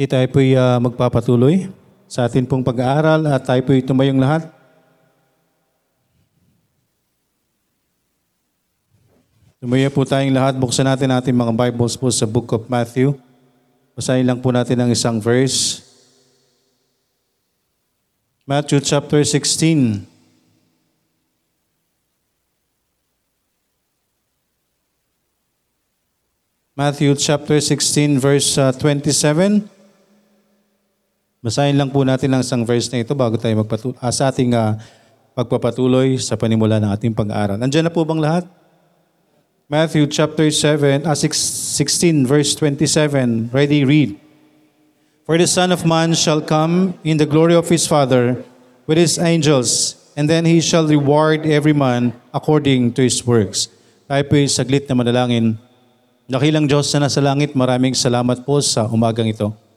Okay, tayo po'y ah, magpapatuloy sa atin pong pag-aaral at tayo po'y tumayong lahat. Tumaya po tayong lahat. Buksan natin ating mga Bibles po sa Book of Matthew. Basahin lang po natin ang isang verse. Matthew chapter 16. Matthew chapter 16 verse uh, 27. Basahin lang po natin ang isang verse na ito bago tayo magpatuloy sa ating uh, pagpapatuloy sa panimula ng ating pag-aaral. Andiyan na po bang lahat? Matthew chapter 7, uh, 16 verse 27. Ready, read. For the Son of Man shall come in the glory of his Father with his angels, and then he shall reward every man according to his works. Tayo po saglit na manalangin. Nakilang Diyos na nasa langit, maraming salamat po sa umagang ito.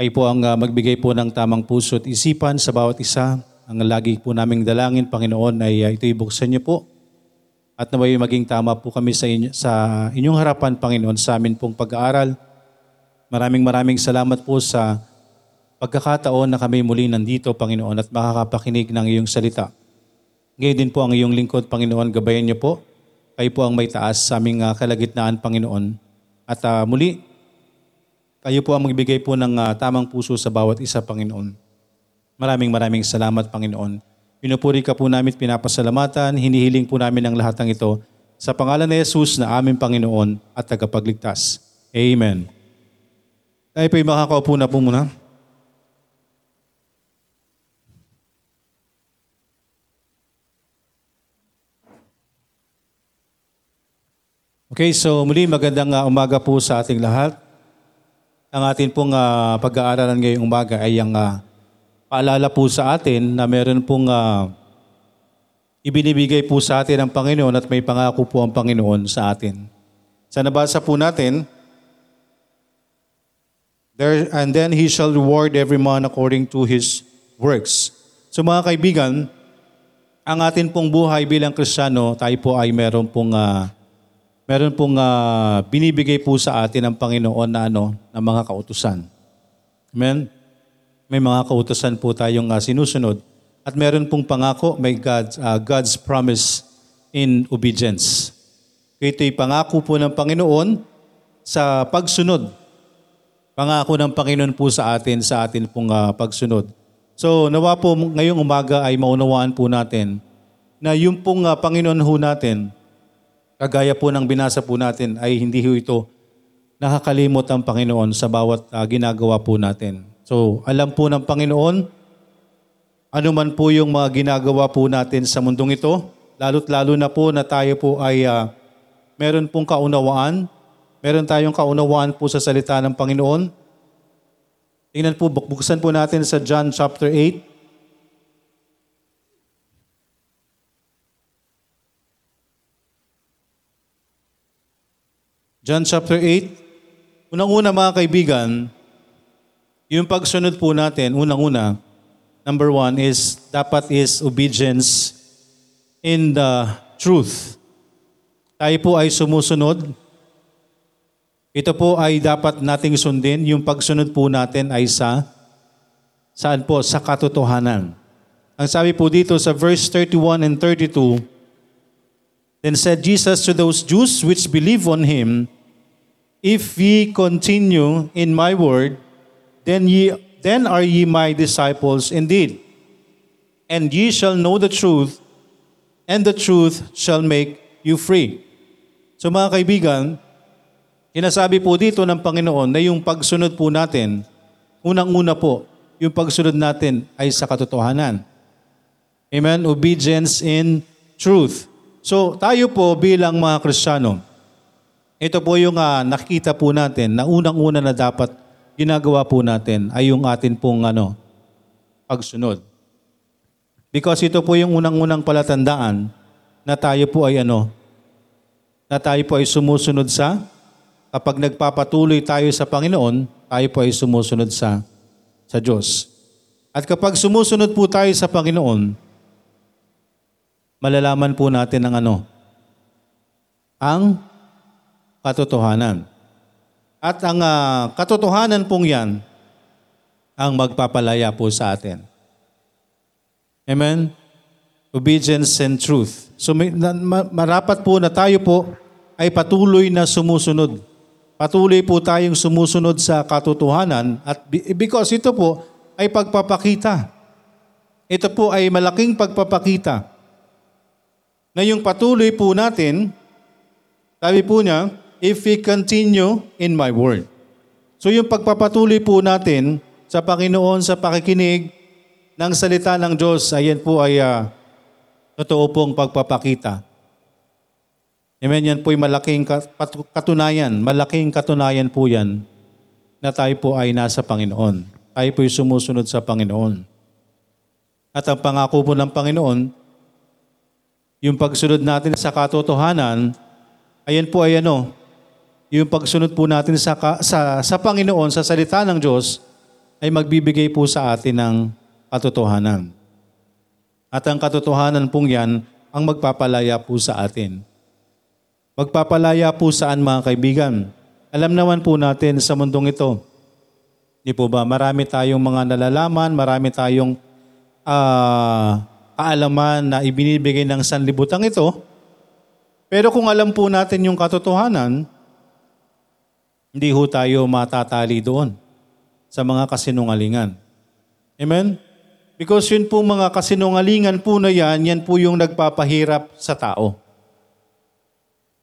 Kayo po ang uh, magbigay po ng tamang puso at isipan sa bawat isa. Ang lagi po naming dalangin, Panginoon, ay uh, ito ibuksan niyo po. At naway maging tama po kami sa, inyo, sa inyong harapan, Panginoon, sa amin pong pag-aaral. Maraming maraming salamat po sa pagkakataon na kami muli nandito, Panginoon, at makakapakinig ng iyong salita. Ngayon din po ang iyong lingkod, Panginoon, gabayan niyo po. Kayo po ang may taas sa aming uh, kalagitnaan, Panginoon. At uh, muli, kayo po ang magbigay po ng uh, tamang puso sa bawat isa, Panginoon. Maraming maraming salamat, Panginoon. Pinupuri ka po namin, pinapasalamatan, hinihiling po namin ang lahat ng ito sa pangalan ni Jesus na aming Panginoon at tagapagligtas. Amen. Tayo po'y makakaupo na po muna. Okay, so muli magandang uh, umaga po sa ating lahat. Ang atin pong uh, pag-aaralan ngayong umaga ay ang uh, paalala po sa atin na meron pong uh, ibinibigay po sa atin ang Panginoon at may pangako po ang Panginoon sa atin. Sa nabasa po natin, There, and then he shall reward every man according to his works. So mga kaibigan, ang atin pong buhay bilang Kristiyano, tayo po ay meron pong uh, meron pong uh, binibigay po sa atin ng Panginoon na ano, na mga kautusan. Amen? May mga kautusan po tayong uh, sinusunod. At meron pong pangako, may God's, uh, God's promise in obedience. Ito'y pangako po ng Panginoon sa pagsunod. Pangako ng Panginoon po sa atin, sa atin pong uh, pagsunod. So nawa po ngayong umaga ay maunawaan po natin na yung pong uh, Panginoon ho natin, kagaya po ng binasa po natin, ay hindi ho ito nakakalimot ang Panginoon sa bawat uh, ginagawa po natin. So, alam po ng Panginoon, ano man po yung mga ginagawa po natin sa mundong ito, lalo't lalo na po na tayo po ay uh, meron pong kaunawaan, meron tayong kaunawaan po sa salita ng Panginoon. Tingnan po, buksan po natin sa John chapter 8. John chapter 8. Unang-una mga kaibigan, yung pagsunod po natin, unang-una, number one is, dapat is obedience in the truth. Tayo po ay sumusunod. Ito po ay dapat nating sundin. Yung pagsunod po natin ay sa, saan po? Sa katotohanan. Ang sabi po dito sa verse 31 and 32, Then said Jesus to those Jews which believe on him, If ye continue in my word, then ye then are ye my disciples indeed. And ye shall know the truth, and the truth shall make you free. So mga kaibigan, sinasabi po dito ng Panginoon na yung pagsunod po natin, unang-una po, yung pagsunod natin ay sa katotohanan. Amen? Obedience in truth. So tayo po bilang mga Kristiyano, ito po yung uh, nakikita po natin na unang-una na dapat ginagawa po natin ay yung atin pong ano, pagsunod. Because ito po yung unang-unang palatandaan na tayo po ay ano, na tayo po ay sumusunod sa, kapag nagpapatuloy tayo sa Panginoon, tayo po ay sumusunod sa, sa Diyos. At kapag sumusunod po tayo sa Panginoon, malalaman po natin ang ano, ang katotohanan. At ang uh, katotohanan pong yan ang magpapalaya po sa atin. Amen? Obedience and truth. So marapat po na tayo po ay patuloy na sumusunod. Patuloy po tayong sumusunod sa katotohanan at because ito po ay pagpapakita. Ito po ay malaking pagpapakita na yung patuloy po natin, sabi po niya, if we continue in my word. So yung pagpapatuloy po natin sa Panginoon sa pakikinig ng salita ng Diyos, ayan po ay ah, totoo pong pagpapakita. Amen, yan po ay malaking katunayan, malaking katunayan po yan na tayo po ay nasa Panginoon. Tayo po ay sumusunod sa Panginoon. At ang pangako po ng Panginoon, yung pagsunod natin sa katotohanan, ayan po ay ano, yung pagsunod po natin sa, sa, sa Panginoon, sa salita ng Diyos, ay magbibigay po sa atin ng katotohanan. At ang katotohanan pong yan, ang magpapalaya po sa atin. Magpapalaya po saan mga kaibigan? Alam naman po natin sa mundong ito, di po ba, marami tayong mga nalalaman, marami tayong ah, kaalaman na ibinibigay ng sanlibutan ito. Pero kung alam po natin yung katotohanan, hindi ho tayo matatali doon sa mga kasinungalingan. Amen? Because yun po mga kasinungalingan po na yan, yan po yung nagpapahirap sa tao.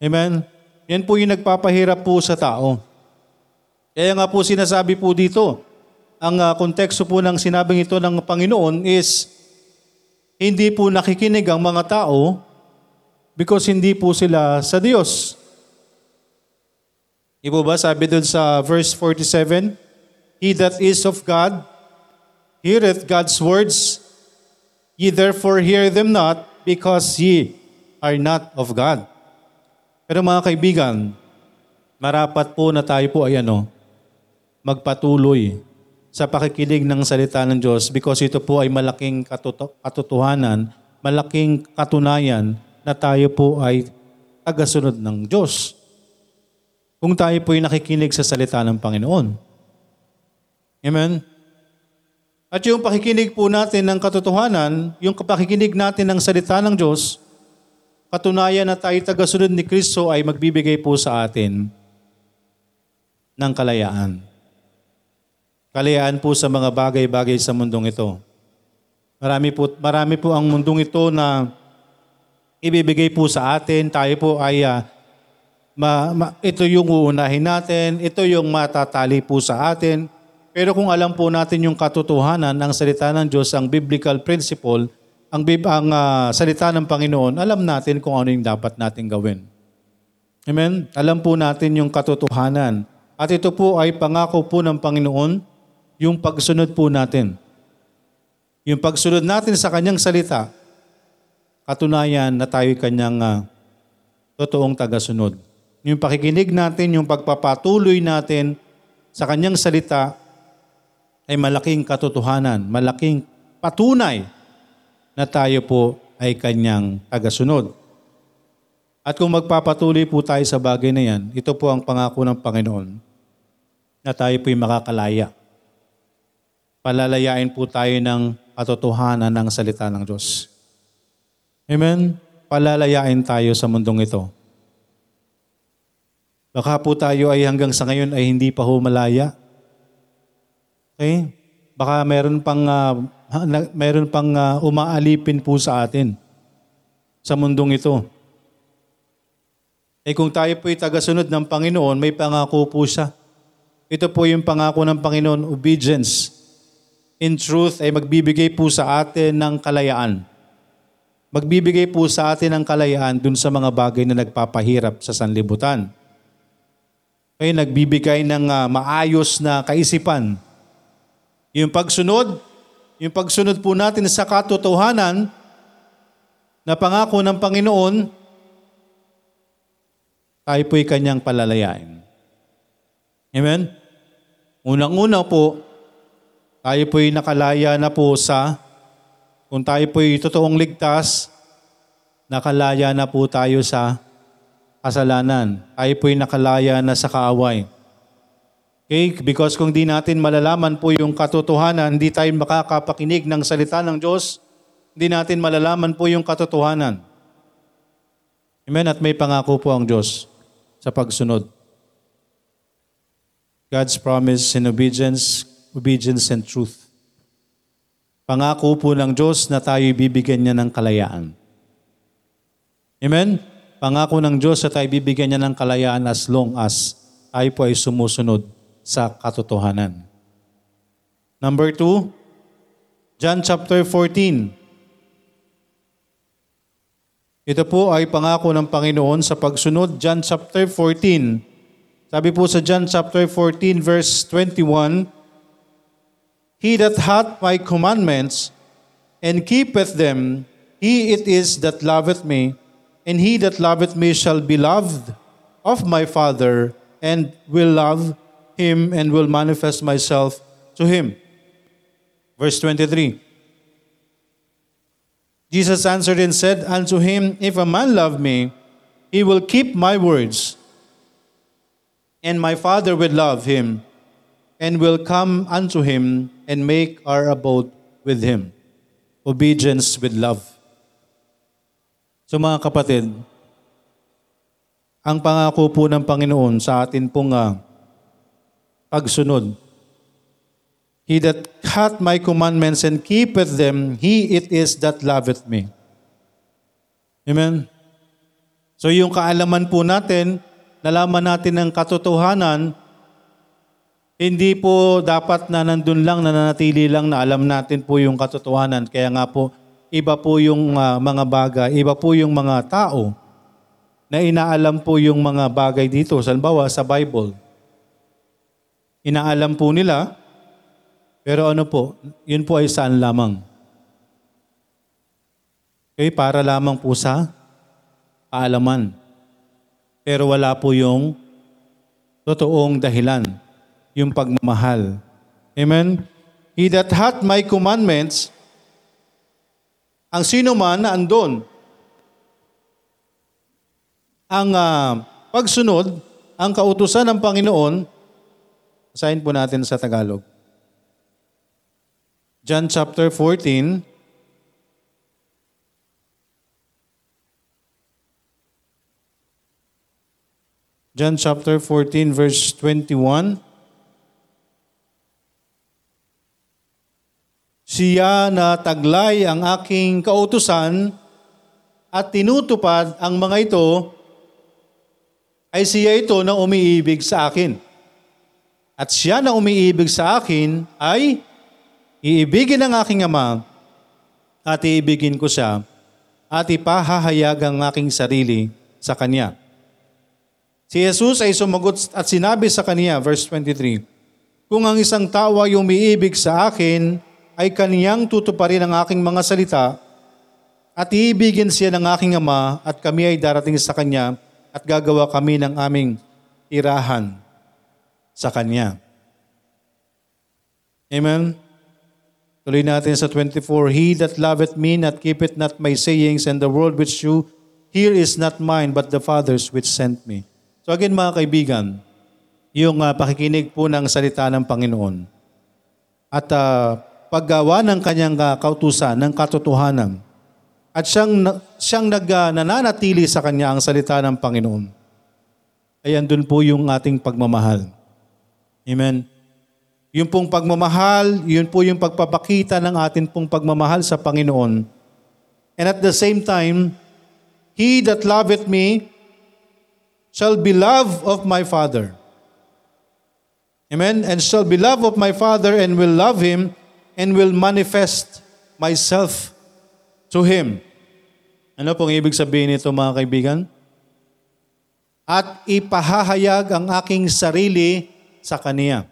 Amen? Yan po yung nagpapahirap po sa tao. Kaya nga po sinasabi po dito, ang ah, konteksto po ng sinabing ito ng Panginoon is hindi po nakikinig ang mga tao because hindi po sila sa Diyos. Di po ba sabi doon sa verse 47, He that is of God heareth God's words, ye therefore hear them not because ye are not of God. Pero mga kaibigan, marapat po na tayo po ay ano, magpatuloy sa pakikinig ng salita ng Diyos because ito po ay malaking katoto- katotohanan, malaking katunayan na tayo po ay tagasunod ng Diyos. Kung tayo po ay nakikinig sa salita ng Panginoon. Amen? At yung pakikinig po natin ng katotohanan, yung pakikinig natin ng salita ng Diyos, katunayan na tayo tagasunod ni Kristo ay magbibigay po sa atin ng kalayaan. Kalayaan po sa mga bagay-bagay sa mundong ito. Marami po, marami po ang mundong ito na ibibigay po sa atin. Tayo po ay ah, ma, ma- ito yung uunahin natin, ito yung matatali po sa atin. Pero kung alam po natin yung katotohanan ng salita ng Diyos, ang biblical principle, ang, ang ah, salita ng Panginoon, alam natin kung ano yung dapat natin gawin. Amen? Alam po natin yung katotohanan. At ito po ay pangako po ng Panginoon, yung pagsunod po natin. Yung pagsunod natin sa kanyang salita, katunayan na tayo kanyang ah, totoong tagasunod. Yung pakikinig natin, yung pagpapatuloy natin sa kanyang salita ay malaking katotohanan, malaking patunay na tayo po ay kanyang tagasunod. At kung magpapatuloy po tayo sa bagay na yan, ito po ang pangako ng Panginoon na tayo po'y makakalaya. Palalayain po tayo ng katotohanan ng salita ng Diyos. Amen? Palalayain tayo sa mundong ito. Baka po tayo ay hanggang sa ngayon ay hindi pa humalaya. Okay? Baka meron pang na- meron pang ah, umaalipin po sa atin sa mundong ito. Eh kung tayo po ay tagasunod ng Panginoon, may pangako po siya. Ito po yung pangako ng Panginoon, obedience. In truth ay magbibigay po sa atin ng kalayaan. Magbibigay po sa atin ng kalayaan dun sa mga bagay na nagpapahirap sa sanlibutan. Kaya nagbibigay ng ah, maayos na kaisipan. Yung pagsunod, yung pagsunod po natin sa katotohanan na pangako ng Panginoon, tayo po'y kanyang palalayain. Amen? Unang-una po, tayo po'y nakalaya na po sa, kung tayo po'y totoong ligtas, nakalaya na po tayo sa kasalanan. Tayo po'y nakalaya na sa kaaway. Okay? Because kung di natin malalaman po yung katotohanan, hindi tayo makakapakinig ng salita ng Diyos, hindi natin malalaman po yung katotohanan. Amen? At may pangako po ang Diyos sa pagsunod. God's promise in obedience, obedience and truth. Pangako po ng Diyos na tayo bibigyan niya ng kalayaan. Amen? Pangako ng Diyos na tayo bibigyan niya ng kalayaan as long as tayo po ay sumusunod sa katotohanan. Number two, John chapter 14. Ito po ay pangako ng Panginoon sa pagsunod. John chapter 14. Sabi po sa John chapter 14 verse 21, He that hath my commandments and keepeth them, he it is that loveth me, and he that loveth me shall be loved of my Father, and will love him and will manifest myself to him. Verse 23. Jesus answered and said unto him, If a man love me, he will keep my words, and my Father will love him, and will come unto him and make our abode with him. Obedience with love. So mga kapatid, ang pangako po ng Panginoon sa atin pong ah, pagsunod. He that hath my commandments and keepeth them, he it is that loveth me. Amen? So yung kaalaman po natin, nalaman natin ng katotohanan, hindi po dapat na nandun lang, nananatili lang na alam natin po yung katotohanan. Kaya nga po, iba po yung ah, mga bagay, iba po yung mga tao na inaalam po yung mga bagay dito. Halimbawa, sa Bible. Inaalam po nila, pero ano po, yun po ay saan lamang. Okay, para lamang po sa kaalaman. Pero wala po yung totoong dahilan yung pagmamahal. Amen? He that hath my commandments, ang sino man na andon, ang ah, pagsunod, ang kautusan ng Panginoon, basahin po natin sa Tagalog. John chapter 14, John chapter 14 verse 21. Siya na taglay ang aking kautusan at tinutupad ang mga ito, ay siya ito na umiibig sa akin. At siya na umiibig sa akin ay iibigin ng aking ama at iibigin ko siya at ipahahayag ang aking sarili sa kanya. Si Jesus ay sumagot at sinabi sa kanya, verse 23, Kung ang isang tao ay umiibig sa akin, ay kaniyang tutuparin ang aking mga salita at iibigin siya ng aking ama at kami ay darating sa kanya at gagawa kami ng aming tirahan sa kanya. Amen? Tuloy natin sa 24, He that loveth me not keepeth not my sayings, and the word which you hear is not mine, but the Father's which sent me. So again mga kaibigan, yung uh, pakikinig po ng salita ng Panginoon at uh, paggawa ng kanyang uh, kautusan, ng katotohanan, at siyang, siyang nag, uh, nananatili sa kanya ang salita ng Panginoon, ay andun po yung ating pagmamahal. Amen. Yung pong pagmamahal, yun po yung pagpapakita ng atin pong pagmamahal sa Panginoon. And at the same time, He that loveth me shall be loved of my Father. Amen? And shall be loved of my Father and will love Him and will manifest myself to Him. Ano pong ibig sabihin nito mga kaibigan? At ipahahayag ang aking sarili sa Kaniya.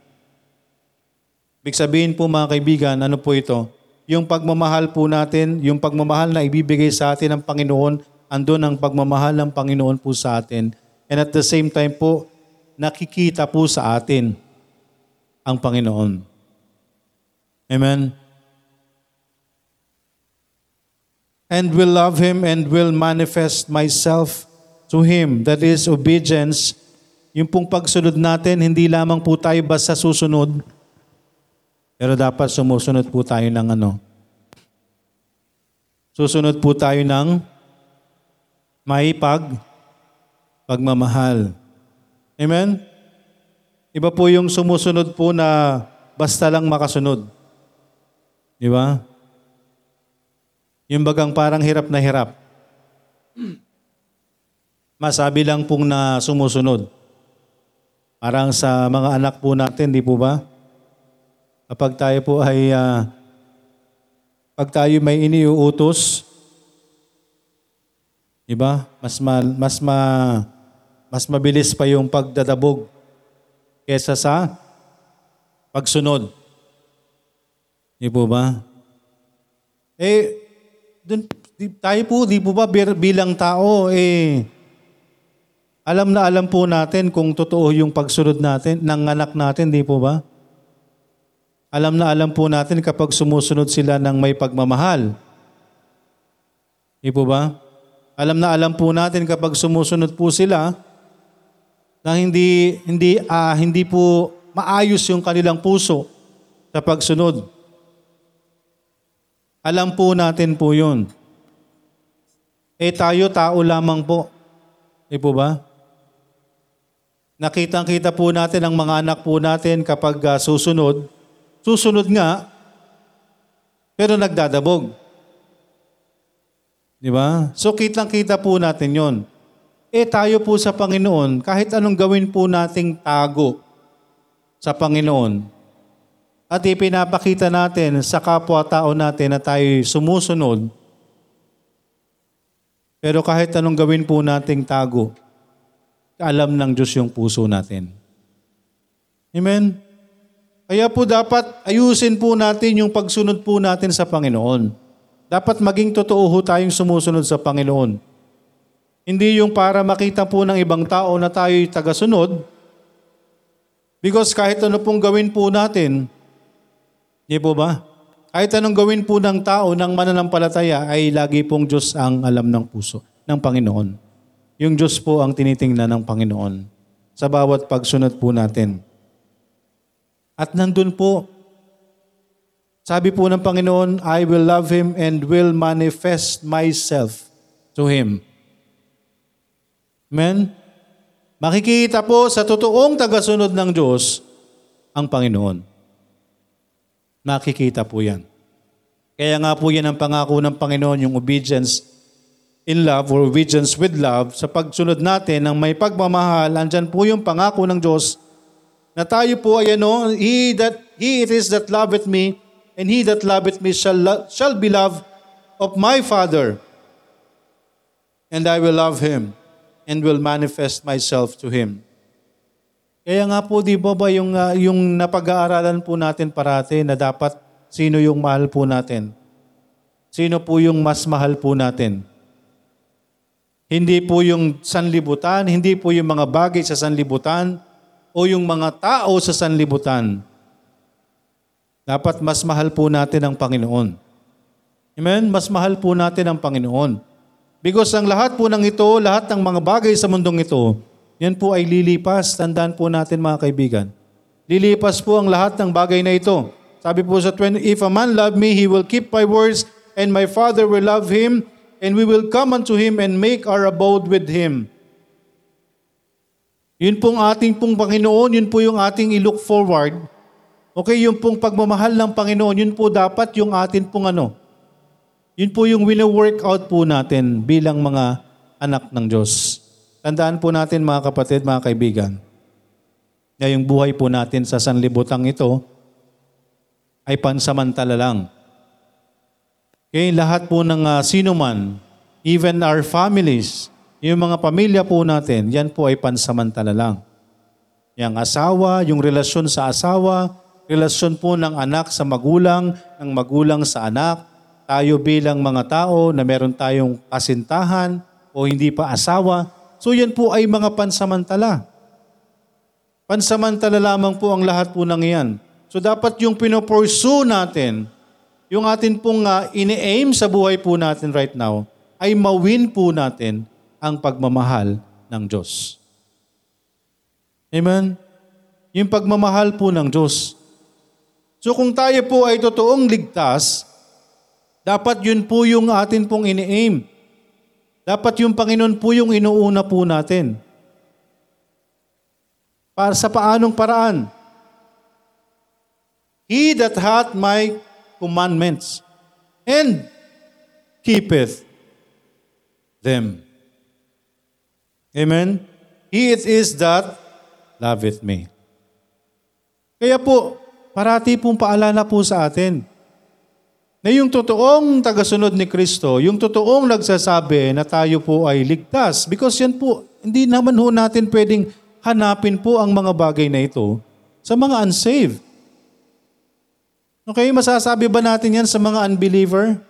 Ibig sabihin po mga kaibigan, ano po ito? Yung pagmamahal po natin, yung pagmamahal na ibibigay sa atin ng Panginoon, andun ang pagmamahal ng Panginoon po sa atin. And at the same time po, nakikita po sa atin ang Panginoon. Amen? And will love Him and will manifest myself to Him. That is obedience yung pong pagsunod natin, hindi lamang po tayo basta susunod, pero dapat sumusunod po tayo ng ano. Susunod po tayo ng may pag pagmamahal. Amen? Iba po yung sumusunod po na basta lang makasunod. Di ba? Yung bagang parang hirap na hirap. Masabi lang pong na sumusunod. Parang sa mga anak po natin, di po ba? Kapag tayo po ay, ah, pag tayo may iniuutos, di ba? Mas, ma, mas, ma, mas mabilis pa yung pagdadabog kesa sa pagsunod. Di po ba? Eh, dun, di, tayo po, di po ba bilang tao, eh, alam na alam po natin kung totoo yung pagsunod natin, ng anak natin, di po ba? Alam na alam po natin kapag sumusunod sila ng may pagmamahal. Di po ba? Alam na alam po natin kapag sumusunod po sila na hindi hindi ah, hindi po maayos yung kanilang puso sa pagsunod. Alam po natin po 'yon. Eh tayo tao lamang po. Di po ba? Nakitang-kita po natin ang mga anak po natin kapag ah, susunod. Susunod nga, pero nagdadabog. Di ba? So kitang-kita po natin yon. Eh tayo po sa Panginoon, kahit anong gawin po nating tago sa Panginoon, at ipinapakita natin sa kapwa-tao natin na tayo sumusunod, pero kahit anong gawin po nating tago, alam ng Diyos yung puso natin. Amen? Kaya po dapat ayusin po natin yung pagsunod po natin sa Panginoon. Dapat maging totoo ho tayong sumusunod sa Panginoon. Hindi yung para makita po ng ibang tao na tayo'y tagasunod. Because kahit ano pong gawin po natin, di po ba? Kahit anong gawin po ng tao ng mananampalataya ay lagi pong Diyos ang alam ng puso ng Panginoon. Yung Diyos po ang tinitingnan ng Panginoon sa bawat pagsunod po natin. At nandun po, sabi po ng Panginoon, I will love Him and will manifest myself to Him. Amen? Makikita po sa totoong tagasunod ng Diyos ang Panginoon. Nakikita po yan. Kaya nga po yan ang pangako ng Panginoon, yung obedience in love or obedience with love. Sa pagsunod natin ng may pagmamahal, andyan po yung pangako ng Diyos na tayo po ay ano, He, that, he it is that loveth me, and He that loveth me shall, lo- shall be loved of my Father. And I will love Him and will manifest myself to Him. Kaya nga po, di ba ba yung, ah, yung napag-aaralan po natin parati na dapat sino yung mahal po natin? Sino po yung mas mahal po natin? Hindi po yung sanlibutan, hindi po yung mga bagay sa sanlibutan, o yung mga tao sa sanlibutan. Dapat mas mahal po natin ang Panginoon. Amen? Mas mahal po natin ang Panginoon. Because ang lahat po ng ito, lahat ng mga bagay sa mundong ito, yan po ay lilipas. Tandaan po natin mga kaibigan. Lilipas po ang lahat ng bagay na ito. Sabi po sa 20, If a man love me, he will keep my words, and my Father will love him, and we will come unto him and make our abode with him. Yun pong ating pong Panginoon, yun po yung ating i-look forward. Okay, yung pong pagmamahal ng Panginoon, yun po dapat yung atin pong ano. Yun po yung wino-work out po natin bilang mga anak ng Diyos. Tandaan po natin mga kapatid, mga kaibigan, na yung buhay po natin sa sanlibutang ito ay pansamantala lang. Okay, lahat po ng uh, sino man, even our families, yung mga pamilya po natin, yan po ay pansamantala lang. Yung asawa, yung relasyon sa asawa, relasyon po ng anak sa magulang, ng magulang sa anak, tayo bilang mga tao na meron tayong kasintahan o hindi pa asawa. So yan po ay mga pansamantala. Pansamantala lamang po ang lahat po ng iyan. So dapat yung pinopursue natin, yung atin pong uh, ini-aim sa buhay po natin right now, ay mawin po natin ang pagmamahal ng Diyos. Amen? Yung pagmamahal po ng Diyos. So kung tayo po ay totoong ligtas, dapat yun po yung atin pong ini-aim. Dapat yung Panginoon po yung inuuna po natin. Para sa paanong paraan? He that hath my commandments and keepeth them. Amen? He it is that loveth me. Kaya po, parati pong paalala po sa atin na yung totoong tagasunod ni Kristo, yung totoong nagsasabi na tayo po ay ligtas. Because yan po, hindi naman ho natin pwedeng hanapin po ang mga bagay na ito sa mga unsaved. Okay, masasabi ba natin yan sa mga unbeliever?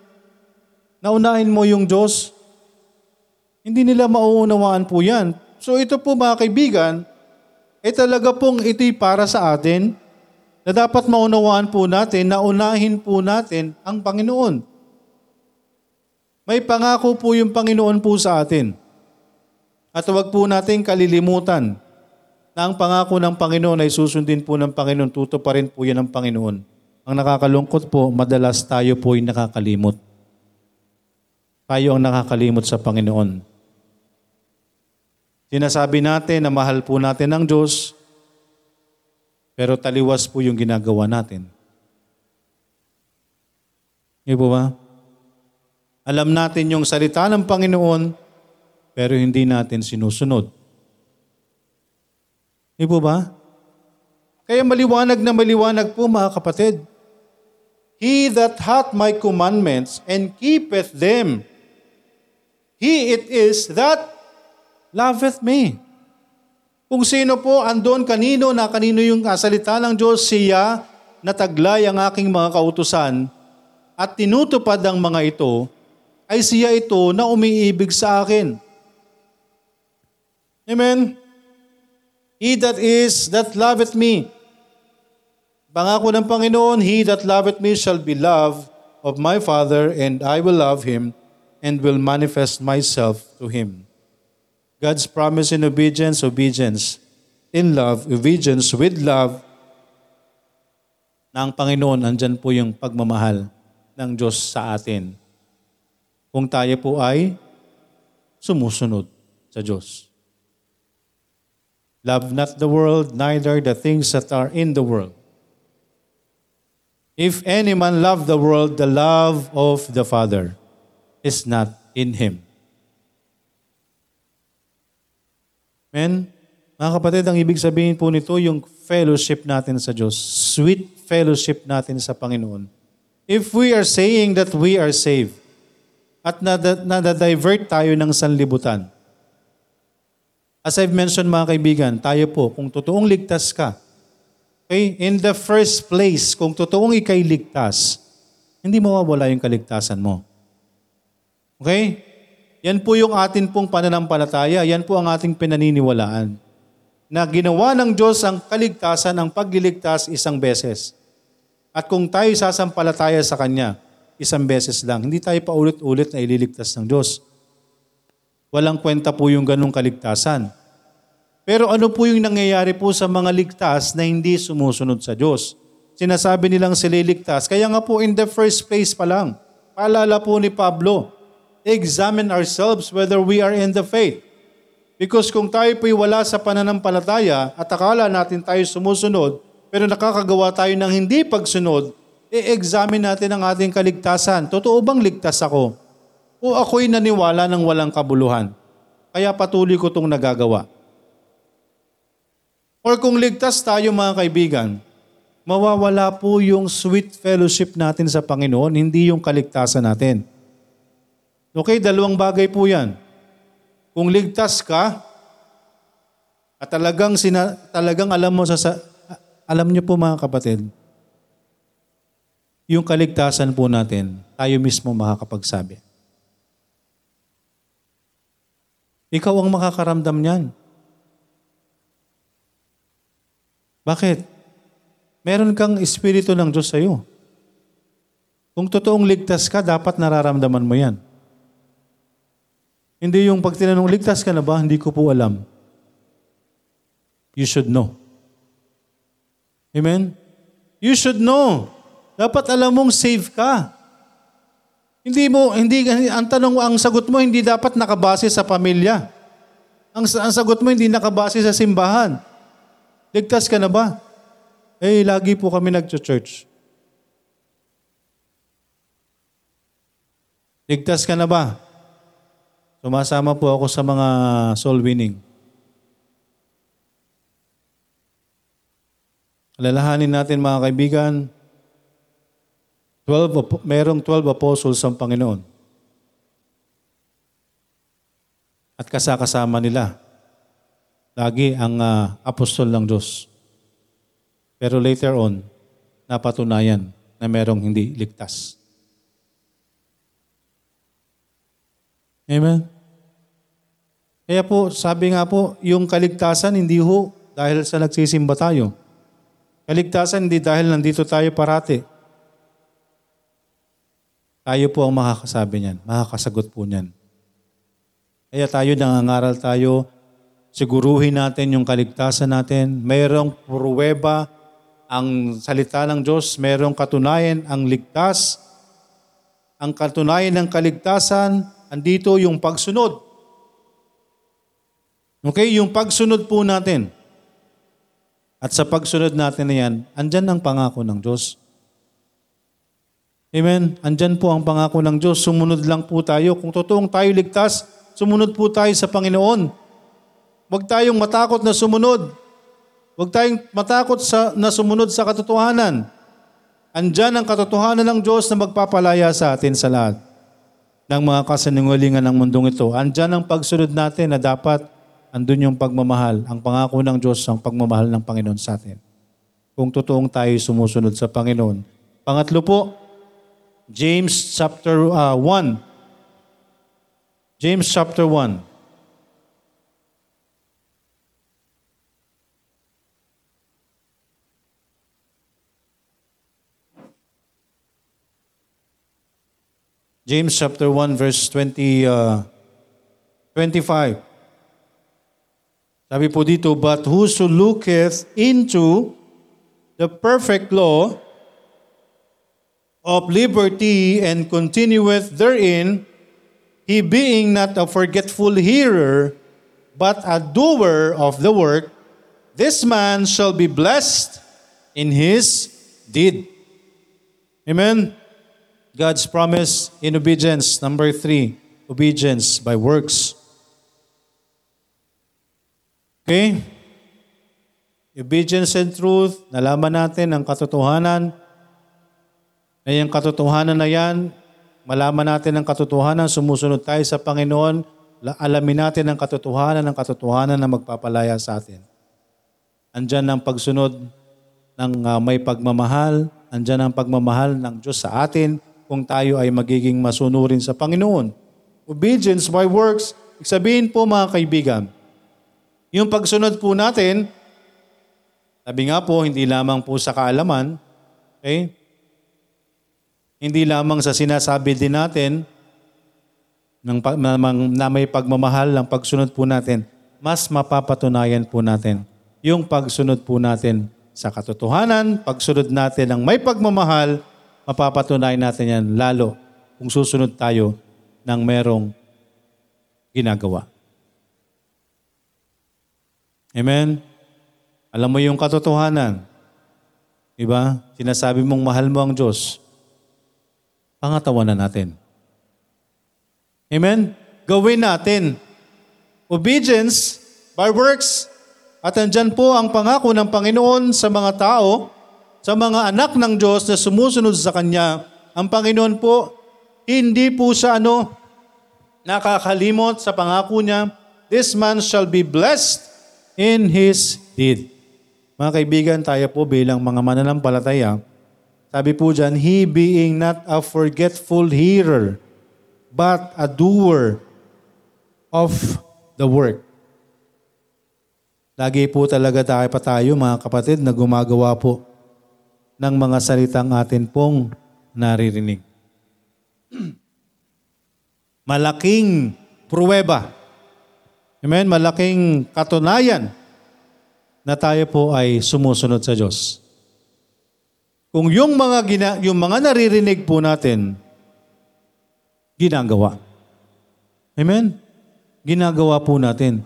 Naunahin mo yung Diyos? Hindi nila mauunawaan po yan. So ito po mga kaibigan, eh talaga pong ito'y para sa atin na dapat maunawaan po natin na unahin po natin ang Panginoon. May pangako po yung Panginoon po sa atin. At huwag po natin kalilimutan na ang pangako ng Panginoon ay susundin po ng Panginoon, tuto pa rin po yan ng Panginoon. Ang nakakalungkot po, madalas tayo po ay nakakalimot. Tayo ang nakakalimot sa Panginoon. Sinasabi natin na mahal po natin ang Diyos, pero taliwas po yung ginagawa natin. Hindi po ba? Alam natin yung salita ng Panginoon, pero hindi natin sinusunod. Hindi po ba? Kaya maliwanag na maliwanag po mga kapatid. He that hath my commandments and keepeth them, he it is that loveth me. Kung sino po andon kanino na kanino yung salita ng Diyos, siya nataglay ang aking mga kautusan at tinutupad ang mga ito, ay siya ito na umiibig sa akin. Amen? He that is, that loveth me. Pangako ng Panginoon, He that loveth me shall be loved of my Father, and I will love him and will manifest myself to him. God's promise in obedience, obedience in love, obedience with love, na ang Panginoon, andyan po yung pagmamahal ng Diyos sa atin. Kung tayo po ay sumusunod sa Diyos. Love not the world, neither the things that are in the world. If any man love the world, the love of the Father is not in him. Men, mga kapatid, ang ibig sabihin po nito yung fellowship natin sa Diyos. Sweet fellowship natin sa Panginoon. If we are saying that we are saved at nada-divert tayo ng sanlibutan, as I've mentioned mga kaibigan, tayo po, kung totoong ligtas ka, okay, in the first place, kung totoong ikay ligtas, hindi mawawala yung kaligtasan mo. Okay? Yan po yung atin pong pananampalataya. Yan po ang ating pinaniniwalaan. Na ginawa ng Diyos ang kaligtasan, ang pagliligtas isang beses. At kung tayo sasampalataya sa Kanya, isang beses lang. Hindi tayo paulit-ulit na ililigtas ng Diyos. Walang kwenta po yung ganong kaligtasan. Pero ano po yung nangyayari po sa mga ligtas na hindi sumusunod sa Diyos? Sinasabi nilang sila ligtas. Kaya nga po in the first place pa lang, paalala po ni Pablo, examine ourselves whether we are in the faith. Because kung tayo po'y wala sa pananampalataya at akala natin tayo sumusunod, pero nakakagawa tayo ng hindi pagsunod, i-examine natin ang ating kaligtasan. Totoo bang ligtas ako? O ako'y naniwala ng walang kabuluhan? Kaya patuloy ko itong nagagawa. Or kung ligtas tayo mga kaibigan, mawawala po yung sweet fellowship natin sa Panginoon, hindi yung kaligtasan natin. Okay, dalawang bagay po yan. Kung ligtas ka, at talagang, sina, talagang alam mo sa, alam niyo po mga kapatid, yung kaligtasan po natin, tayo mismo makakapagsabi. Ikaw ang makakaramdam niyan. Bakit? Meron kang espiritu ng Diyos sa iyo. Kung totoong ligtas ka, dapat nararamdaman mo yan. Hindi yung pag tinanong, ligtas ka na ba? Hindi ko po alam. you should know. Amen? You should know. Dapat alam mong save ka. Hindi mo, hindi, ang tanong, ang sagot mo hindi dapat nakabase sa pamilya. Ang, ang sagot mo hindi nakabase sa simbahan. Ligtas ka na ba? Eh, lagi po kami nag-church. Ligtas ka na ba? Sumasama po ako sa mga soul winning. Alalahanin natin mga kaibigan, 12, apo- merong 12 apostles ang Panginoon. At kasakasama nila. Lagi ang ah, apostol ng Diyos. Pero later on, napatunayan na merong hindi ligtas. Amen? Kaya po, sabi nga po, yung kaligtasan hindi ho dahil sa nagsisimba tayo. Kaligtasan hindi dahil nandito tayo parati. Tayo po ang makakasabi niyan, makakasagot po niyan. Kaya tayo nangangaral tayo, siguruhin natin yung kaligtasan natin. Mayroong pruweba ang salita ng Diyos, mayroong katunayan ang ligtas. Ang katunayan ng kaligtasan, andito yung pagsunod. Okay, yung pagsunod po natin. At sa pagsunod natin na yan, andyan ang pangako ng Diyos. Amen? Andyan po ang pangako ng Diyos. Sumunod lang po tayo. Kung totoong tayo ligtas, sumunod po tayo sa Panginoon. Huwag tayong matakot na sumunod. Huwag tayong matakot sa, na sumunod sa katotohanan. Andyan ang katotohanan ng Diyos na magpapalaya sa atin sa lahat ng mga kasanungalingan ng mundong ito. Andyan ang pagsunod natin na dapat andun yung pagmamahal. Ang pangako ng Diyos ang pagmamahal ng Panginoon sa atin. Kung totoong tayo sumusunod sa Panginoon. Pangatlo po, James chapter uh, 1. James chapter 1. James chapter 1 verse 20, uh, 25. Sabi po dito, But whoso looketh into the perfect law of liberty and continueth therein, he being not a forgetful hearer, but a doer of the work, this man shall be blessed in his deed. Amen. God's promise in obedience. Number three, obedience by works. Okay? Obedience and truth, nalaman natin ang katotohanan. Na yung katotohanan na yan, malaman natin ang katotohanan, sumusunod tayo sa Panginoon, la- alamin natin ang katotohanan, ang katotohanan na magpapalaya sa atin. Andyan ang pagsunod ng ah, may pagmamahal, andyan ang pagmamahal ng Diyos sa atin kung tayo ay magiging masunurin sa Panginoon. Obedience by works, sabihin po mga kaibigan, yung pagsunod po natin, sabi nga po, hindi lamang po sa kaalaman, okay? Hindi lamang sa sinasabi din natin ng, na, na may pagmamahal ng pagsunod po natin, mas mapapatunayan po natin yung pagsunod po natin sa katotohanan, pagsunod natin ng may pagmamahal, mapapatunayan natin yan lalo kung susunod tayo ng merong ginagawa. Amen? Alam mo yung katotohanan. Diba? Sinasabi mong mahal mo ang Diyos. Pangatawan na natin. Amen? Gawin natin. Obedience by works. At andyan po ang pangako ng Panginoon sa mga tao, sa mga anak ng Diyos na sumusunod sa Kanya. Ang Panginoon po, hindi po siya ano, nakakalimot sa pangako niya, this man shall be blessed in his deed. Mga kaibigan, tayo po bilang mga mananampalataya, sabi po dyan, he being not a forgetful hearer, but a doer of the work. Lagi po talaga tayo pa tayo, mga kapatid, na gumagawa po ng mga salitang atin pong naririnig. Malaking pruweba. Amen? Malaking katunayan na tayo po ay sumusunod sa Diyos. Kung yung mga, gina, yung mga naririnig po natin, ginagawa. Amen? Ginagawa po natin.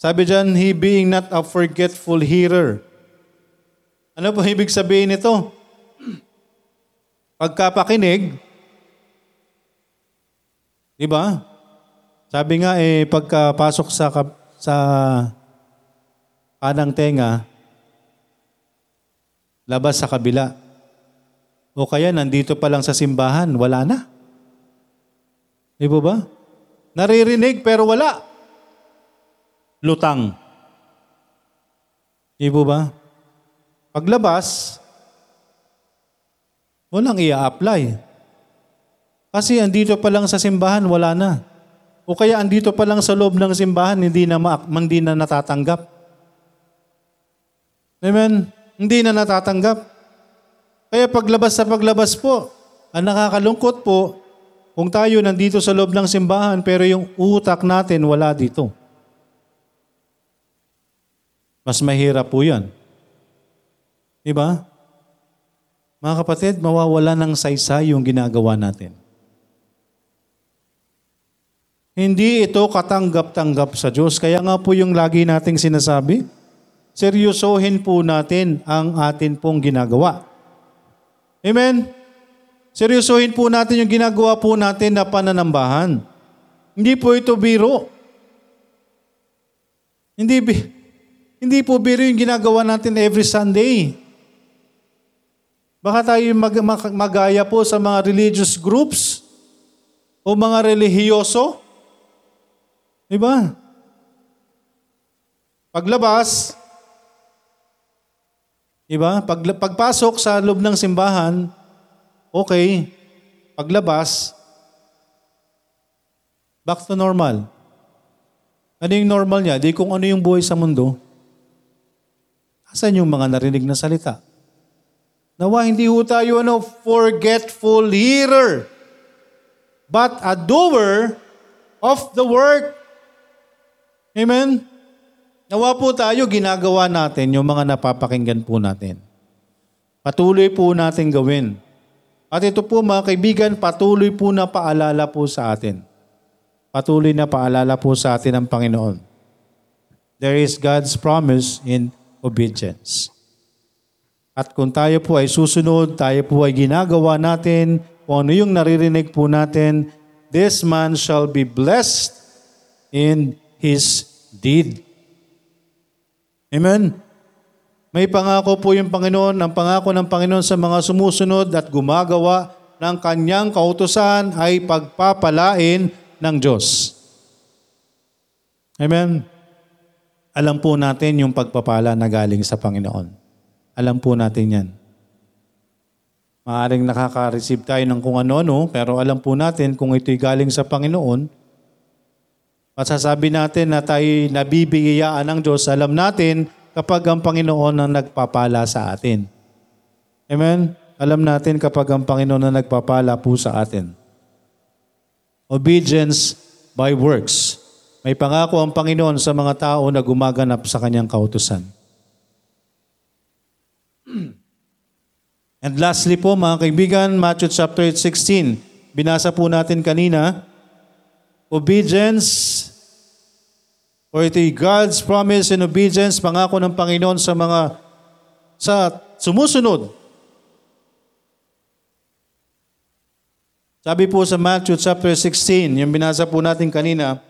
Sabi dyan, he being not a forgetful hearer. Ano po ibig sabihin nito? Pagkapakinig, di ba? Sabi nga eh, pagkapasok sa, sa kanang tenga, labas sa kabila. O kaya nandito pa lang sa simbahan, wala na. Di po ba? Naririnig pero wala. Lutang. Di po ba? Paglabas, walang ia-apply. Kasi andito pa lang sa simbahan, wala na. O kaya andito pa lang sa loob ng simbahan, hindi na, ma- hindi na natatanggap. Amen? Hindi na natatanggap. Kaya paglabas sa paglabas po, ang nakakalungkot po, kung tayo nandito sa loob ng simbahan pero yung utak natin wala dito. Mas mahirap po yan. Diba? Mga kapatid, mawawala ng saysay yung ginagawa natin. Hindi ito katanggap-tanggap sa Diyos. Kaya nga po yung lagi nating sinasabi, seryosohin po natin ang atin pong ginagawa. Amen? Seryosohin po natin yung ginagawa po natin na pananambahan. Hindi po ito biro. Hindi, hindi po biro yung ginagawa natin every Sunday. Baka tayo mag, mag- magaya po sa mga religious groups o mga relihiyoso. Diba? Paglabas, diba? Pag, pagpasok sa loob ng simbahan, okay. Paglabas, back to normal. Ano yung normal niya? Di kung ano yung buhay sa mundo. Asan yung mga narinig na salita? Nawa hindi ho tayo ano, forgetful hearer, but a doer of the work. Amen? Nawa po tayo, ginagawa natin yung mga napapakinggan po natin. Patuloy po natin gawin. At ito po mga kaibigan, patuloy po na paalala po sa atin. Patuloy na paalala po sa atin ng Panginoon. There is God's promise in obedience. At kung tayo po ay susunod, tayo po ay ginagawa natin, kung ano yung naririnig po natin, this man shall be blessed in his deed. Amen? May pangako po yung Panginoon, ang pangako ng Panginoon sa mga sumusunod at gumagawa ng kanyang kautusan ay pagpapalain ng Diyos. Amen? Alam po natin yung pagpapala na galing sa Panginoon. Alam po natin yan. Maaring nakaka-receive tayo ng kung ano-ano, pero alam po natin kung ito'y galing sa Panginoon, masasabi natin na tayo nabibigayaan ng Diyos, alam natin kapag ang Panginoon ang nagpapala sa atin. Amen? Alam natin kapag ang Panginoon ang nagpapala po sa atin. Obedience by works. May pangako ang Panginoon sa mga tao na gumaganap sa kanyang kautusan. And lastly po mga kaibigan, Matthew chapter 16. Binasa po natin kanina, obedience or ito'y God's promise and obedience, pangako ng Panginoon sa mga sa sumusunod. Sabi po sa Matthew chapter 16, yung binasa po natin kanina,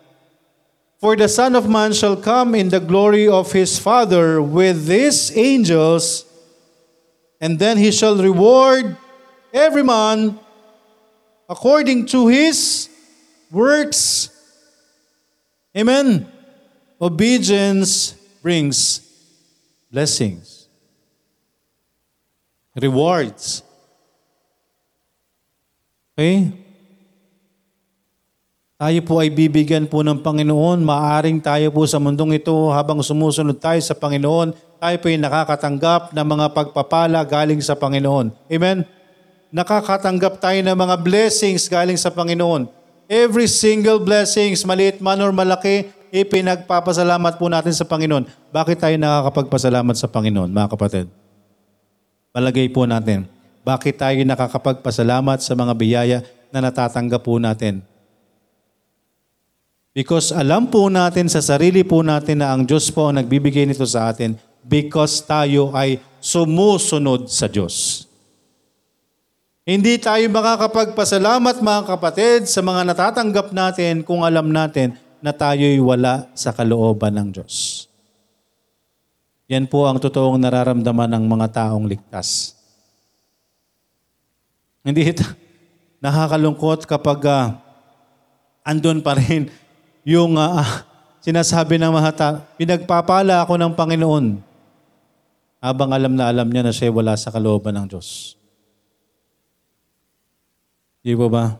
For the Son of Man shall come in the glory of his Father with his angels, and then he shall reward every man according to his works. Amen. Obedience brings blessings, rewards. Okay? Tayo po ay bibigyan po ng Panginoon. Maaring tayo po sa mundong ito habang sumusunod tayo sa Panginoon, tayo po nakakatanggap ng mga pagpapala galing sa Panginoon. Amen? Nakakatanggap tayo ng mga blessings galing sa Panginoon. Every single blessings, maliit man or malaki, ipinagpapasalamat po natin sa Panginoon. Bakit tayo nakakapagpasalamat sa Panginoon, mga kapatid? Palagay po natin, bakit tayo nakakapagpasalamat sa mga biyaya na natatanggap po natin? Because alam po natin sa sarili po natin na ang Diyos po ang nagbibigay nito sa atin because tayo ay sumusunod sa Diyos. Hindi tayo makakapagpasalamat mga kapatid sa mga natatanggap natin kung alam natin na tayo'y wala sa kalooban ng Diyos. Yan po ang totoong nararamdaman ng mga taong ligtas. Hindi ito, nakakalungkot kapag uh, andun pa rin yung uh, sinasabi ng mga ta- pinagpapala ako ng Panginoon habang alam na alam niya na siya wala sa kalooban ng Diyos. Di po ba?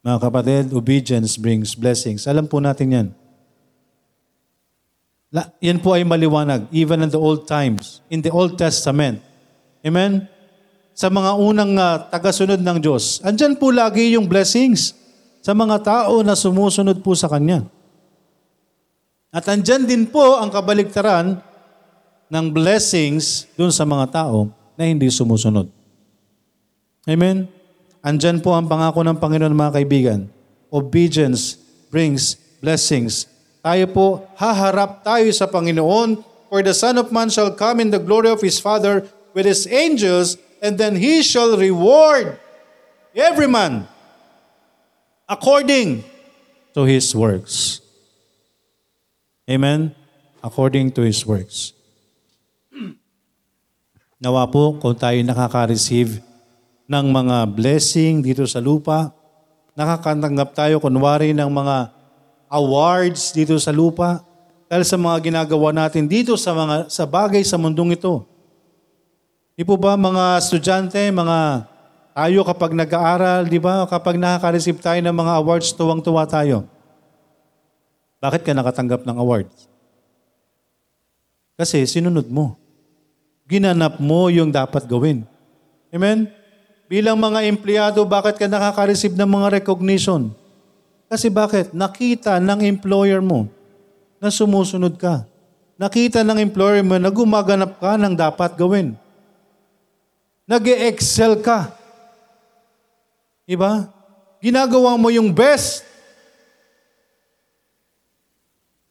Mga kapatid, obedience brings blessings. Alam po natin yan. La, yan po ay maliwanag, even in the old times, in the Old Testament. Amen? Sa mga unang uh, tagasunod ng Diyos, andyan po lagi yung blessings sa mga tao na sumusunod po sa Kanya. At andyan din po ang kabaligtaran ng blessings dun sa mga tao na hindi sumusunod. Amen? Andyan po ang pangako ng Panginoon mga kaibigan. Obedience brings blessings. Tayo po, haharap tayo sa Panginoon, for the Son of Man shall come in the glory of His Father with His angels, and then He shall reward every man according to his works. Amen? According to his works. Nawa po kung tayo nakaka-receive ng mga blessing dito sa lupa, nakakatanggap tayo kunwari ng mga awards dito sa lupa dahil sa mga ginagawa natin dito sa mga sa bagay sa mundong ito. Di po ba mga estudyante, mga tayo kapag nag-aaral, di ba, kapag nakaka-receive tayo ng mga awards, tuwang-tuwa tayo. Bakit ka nakatanggap ng awards? Kasi sinunod mo. Ginanap mo yung dapat gawin. Amen? Bilang mga empleyado, bakit ka nakaka-receive ng mga recognition? Kasi bakit? Nakita ng employer mo na sumusunod ka. Nakita ng employer mo na gumaganap ka ng dapat gawin. nag excel ka. Diba? Ginagawa mo yung best.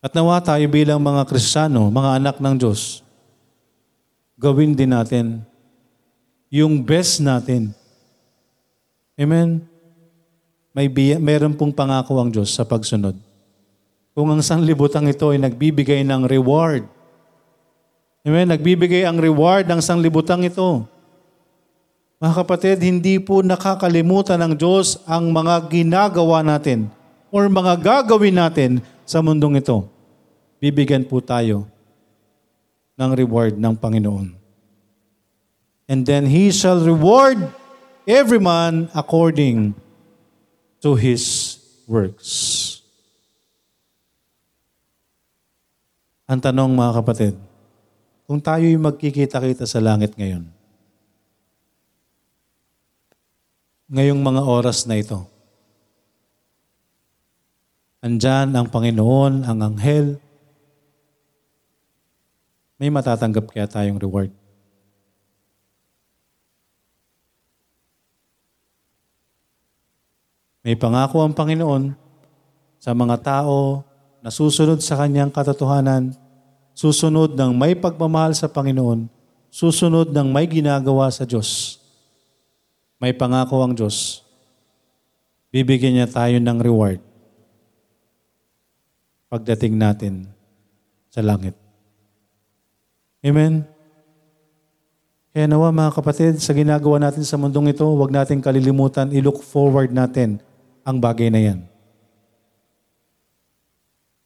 At nawa tayo bilang mga Kristiyano, mga anak ng Diyos, gawin din natin yung best natin. Amen? May biya, meron pong pangako ang Diyos sa pagsunod. Kung ang sanglibutang ito ay nagbibigay ng reward. Amen? Nagbibigay ang reward ng sanglibutang ito. Mga kapatid, hindi po nakakalimutan ng Diyos ang mga ginagawa natin or mga gagawin natin sa mundong ito bibigyan po tayo ng reward ng Panginoon. And then He shall reward every man according to his works. Ang tanong mga kapatid, kung tayo'y magkikita-kita sa langit ngayon, ngayong mga oras na ito, andyan ang Panginoon, ang anghel, may matatanggap kaya tayong reward. May pangako ang Panginoon sa mga tao na susunod sa kanyang katotohanan, susunod ng may pagmamahal sa Panginoon, susunod ng may ginagawa sa Diyos. May pangako ang Diyos. Bibigyan niya tayo ng reward pagdating natin sa langit. Amen? Kaya nawa mga kapatid, sa ginagawa natin sa mundong ito, huwag natin kalilimutan, i-look forward natin ang bagay na yan.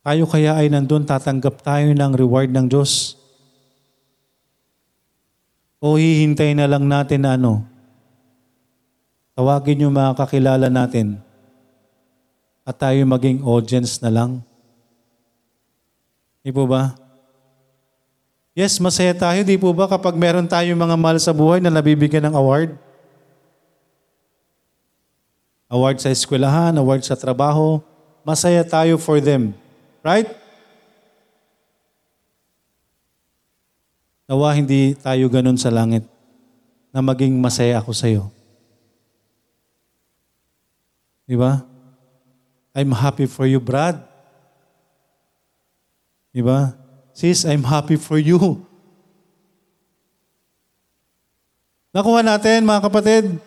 Tayo kaya ay nandun, tatanggap tayo ng reward ng Diyos? O hihintay na lang natin na ano? Tawagin yung mga kakilala natin at tayo maging audience na lang. Di po ba? Yes, masaya tayo, di po ba, kapag meron tayong mga mahal sa buhay na nabibigyan ng award? Award sa eskwelahan, award sa trabaho, masaya tayo for them. Right? Nawa hindi tayo ganun sa langit na maging masaya ako sa iyo. Di ba? I'm happy for you, Brad. Di ba? Sis, I'm happy for you. Nakuha natin, mga kapatid.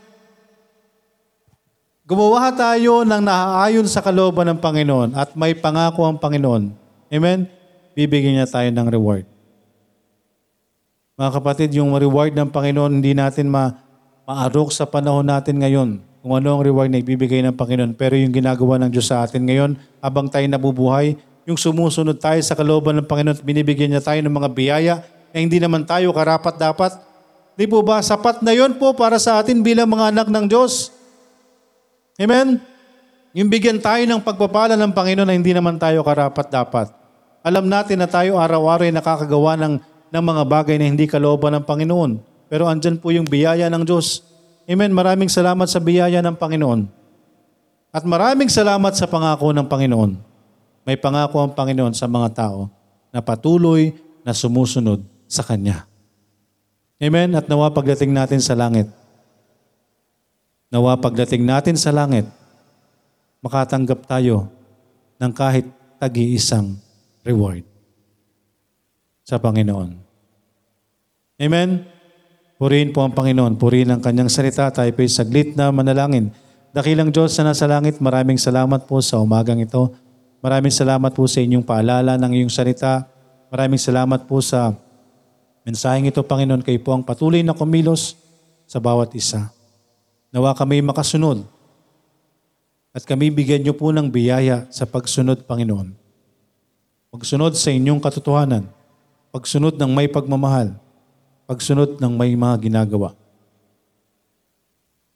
Gumawa tayo ng naaayon sa kalooban ng Panginoon at may pangako ang Panginoon. Amen? Bibigyan niya tayo ng reward. Mga kapatid, yung reward ng Panginoon, hindi natin ma maarok sa panahon natin ngayon kung ano ang reward na ibibigay ng Panginoon. Pero yung ginagawa ng Diyos sa atin ngayon, habang tayo nabubuhay, yung sumusunod tayo sa kalooban ng Panginoon at binibigyan niya tayo ng mga biyaya na hindi naman tayo karapat dapat. Di po ba? Sapat na yon po para sa atin bilang mga anak ng Diyos. Amen? Yung bigyan tayo ng pagpapala ng Panginoon na hindi naman tayo karapat dapat. Alam natin na tayo araw-araw ay nakakagawa ng, ng mga bagay na hindi kalooban ng Panginoon. Pero andyan po yung biyaya ng Diyos. Amen. Maraming salamat sa biyaya ng Panginoon. At maraming salamat sa pangako ng Panginoon. May pangako ang Panginoon sa mga tao na patuloy na sumusunod sa Kanya. Amen. At nawa pagdating natin sa langit, nawa pagdating natin sa langit, makatanggap tayo ng kahit tagi-isang reward sa Panginoon. Amen? Purihin po ang Panginoon. Purihin ang kanyang salita. Tayo po'y saglit na manalangin. Dakilang Diyos na nasa langit, maraming salamat po sa umagang ito. Maraming salamat po sa inyong paalala ng iyong salita. Maraming salamat po sa mensaheng ito, Panginoon. Kayo po ang patuloy na kumilos sa bawat isa. Nawa kami makasunod at kami bigyan niyo po ng biyaya sa pagsunod, Panginoon. Pagsunod sa inyong katotohanan. Pagsunod ng may pagmamahal. Pagsunod ng may mga ginagawa.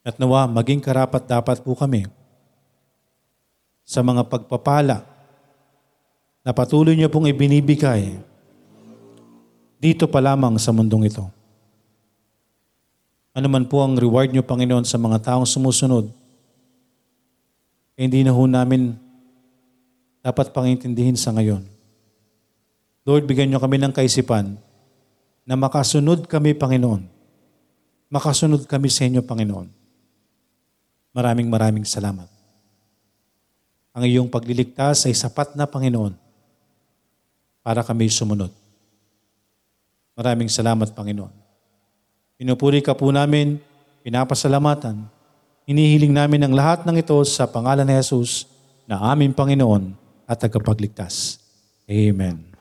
At nawa, maging karapat dapat po kami sa mga pagpapala na patuloy niyo pong ibinibigay dito pa lamang sa mundong ito. Ano man po ang reward niyo, Panginoon, sa mga taong sumusunod, eh, hindi na ho namin dapat pangintindihin sa ngayon. Lord, bigyan niyo kami ng kaisipan na makasunod kami, Panginoon. Makasunod kami sa inyo, Panginoon. Maraming maraming salamat. Ang iyong pagliligtas ay sapat na, Panginoon, para kami sumunod. Maraming salamat, Panginoon. Pinupuri ka po namin, pinapasalamatan, Hinihiling namin ang lahat ng ito sa pangalan ni Jesus na aming Panginoon at tagapagligtas. Amen.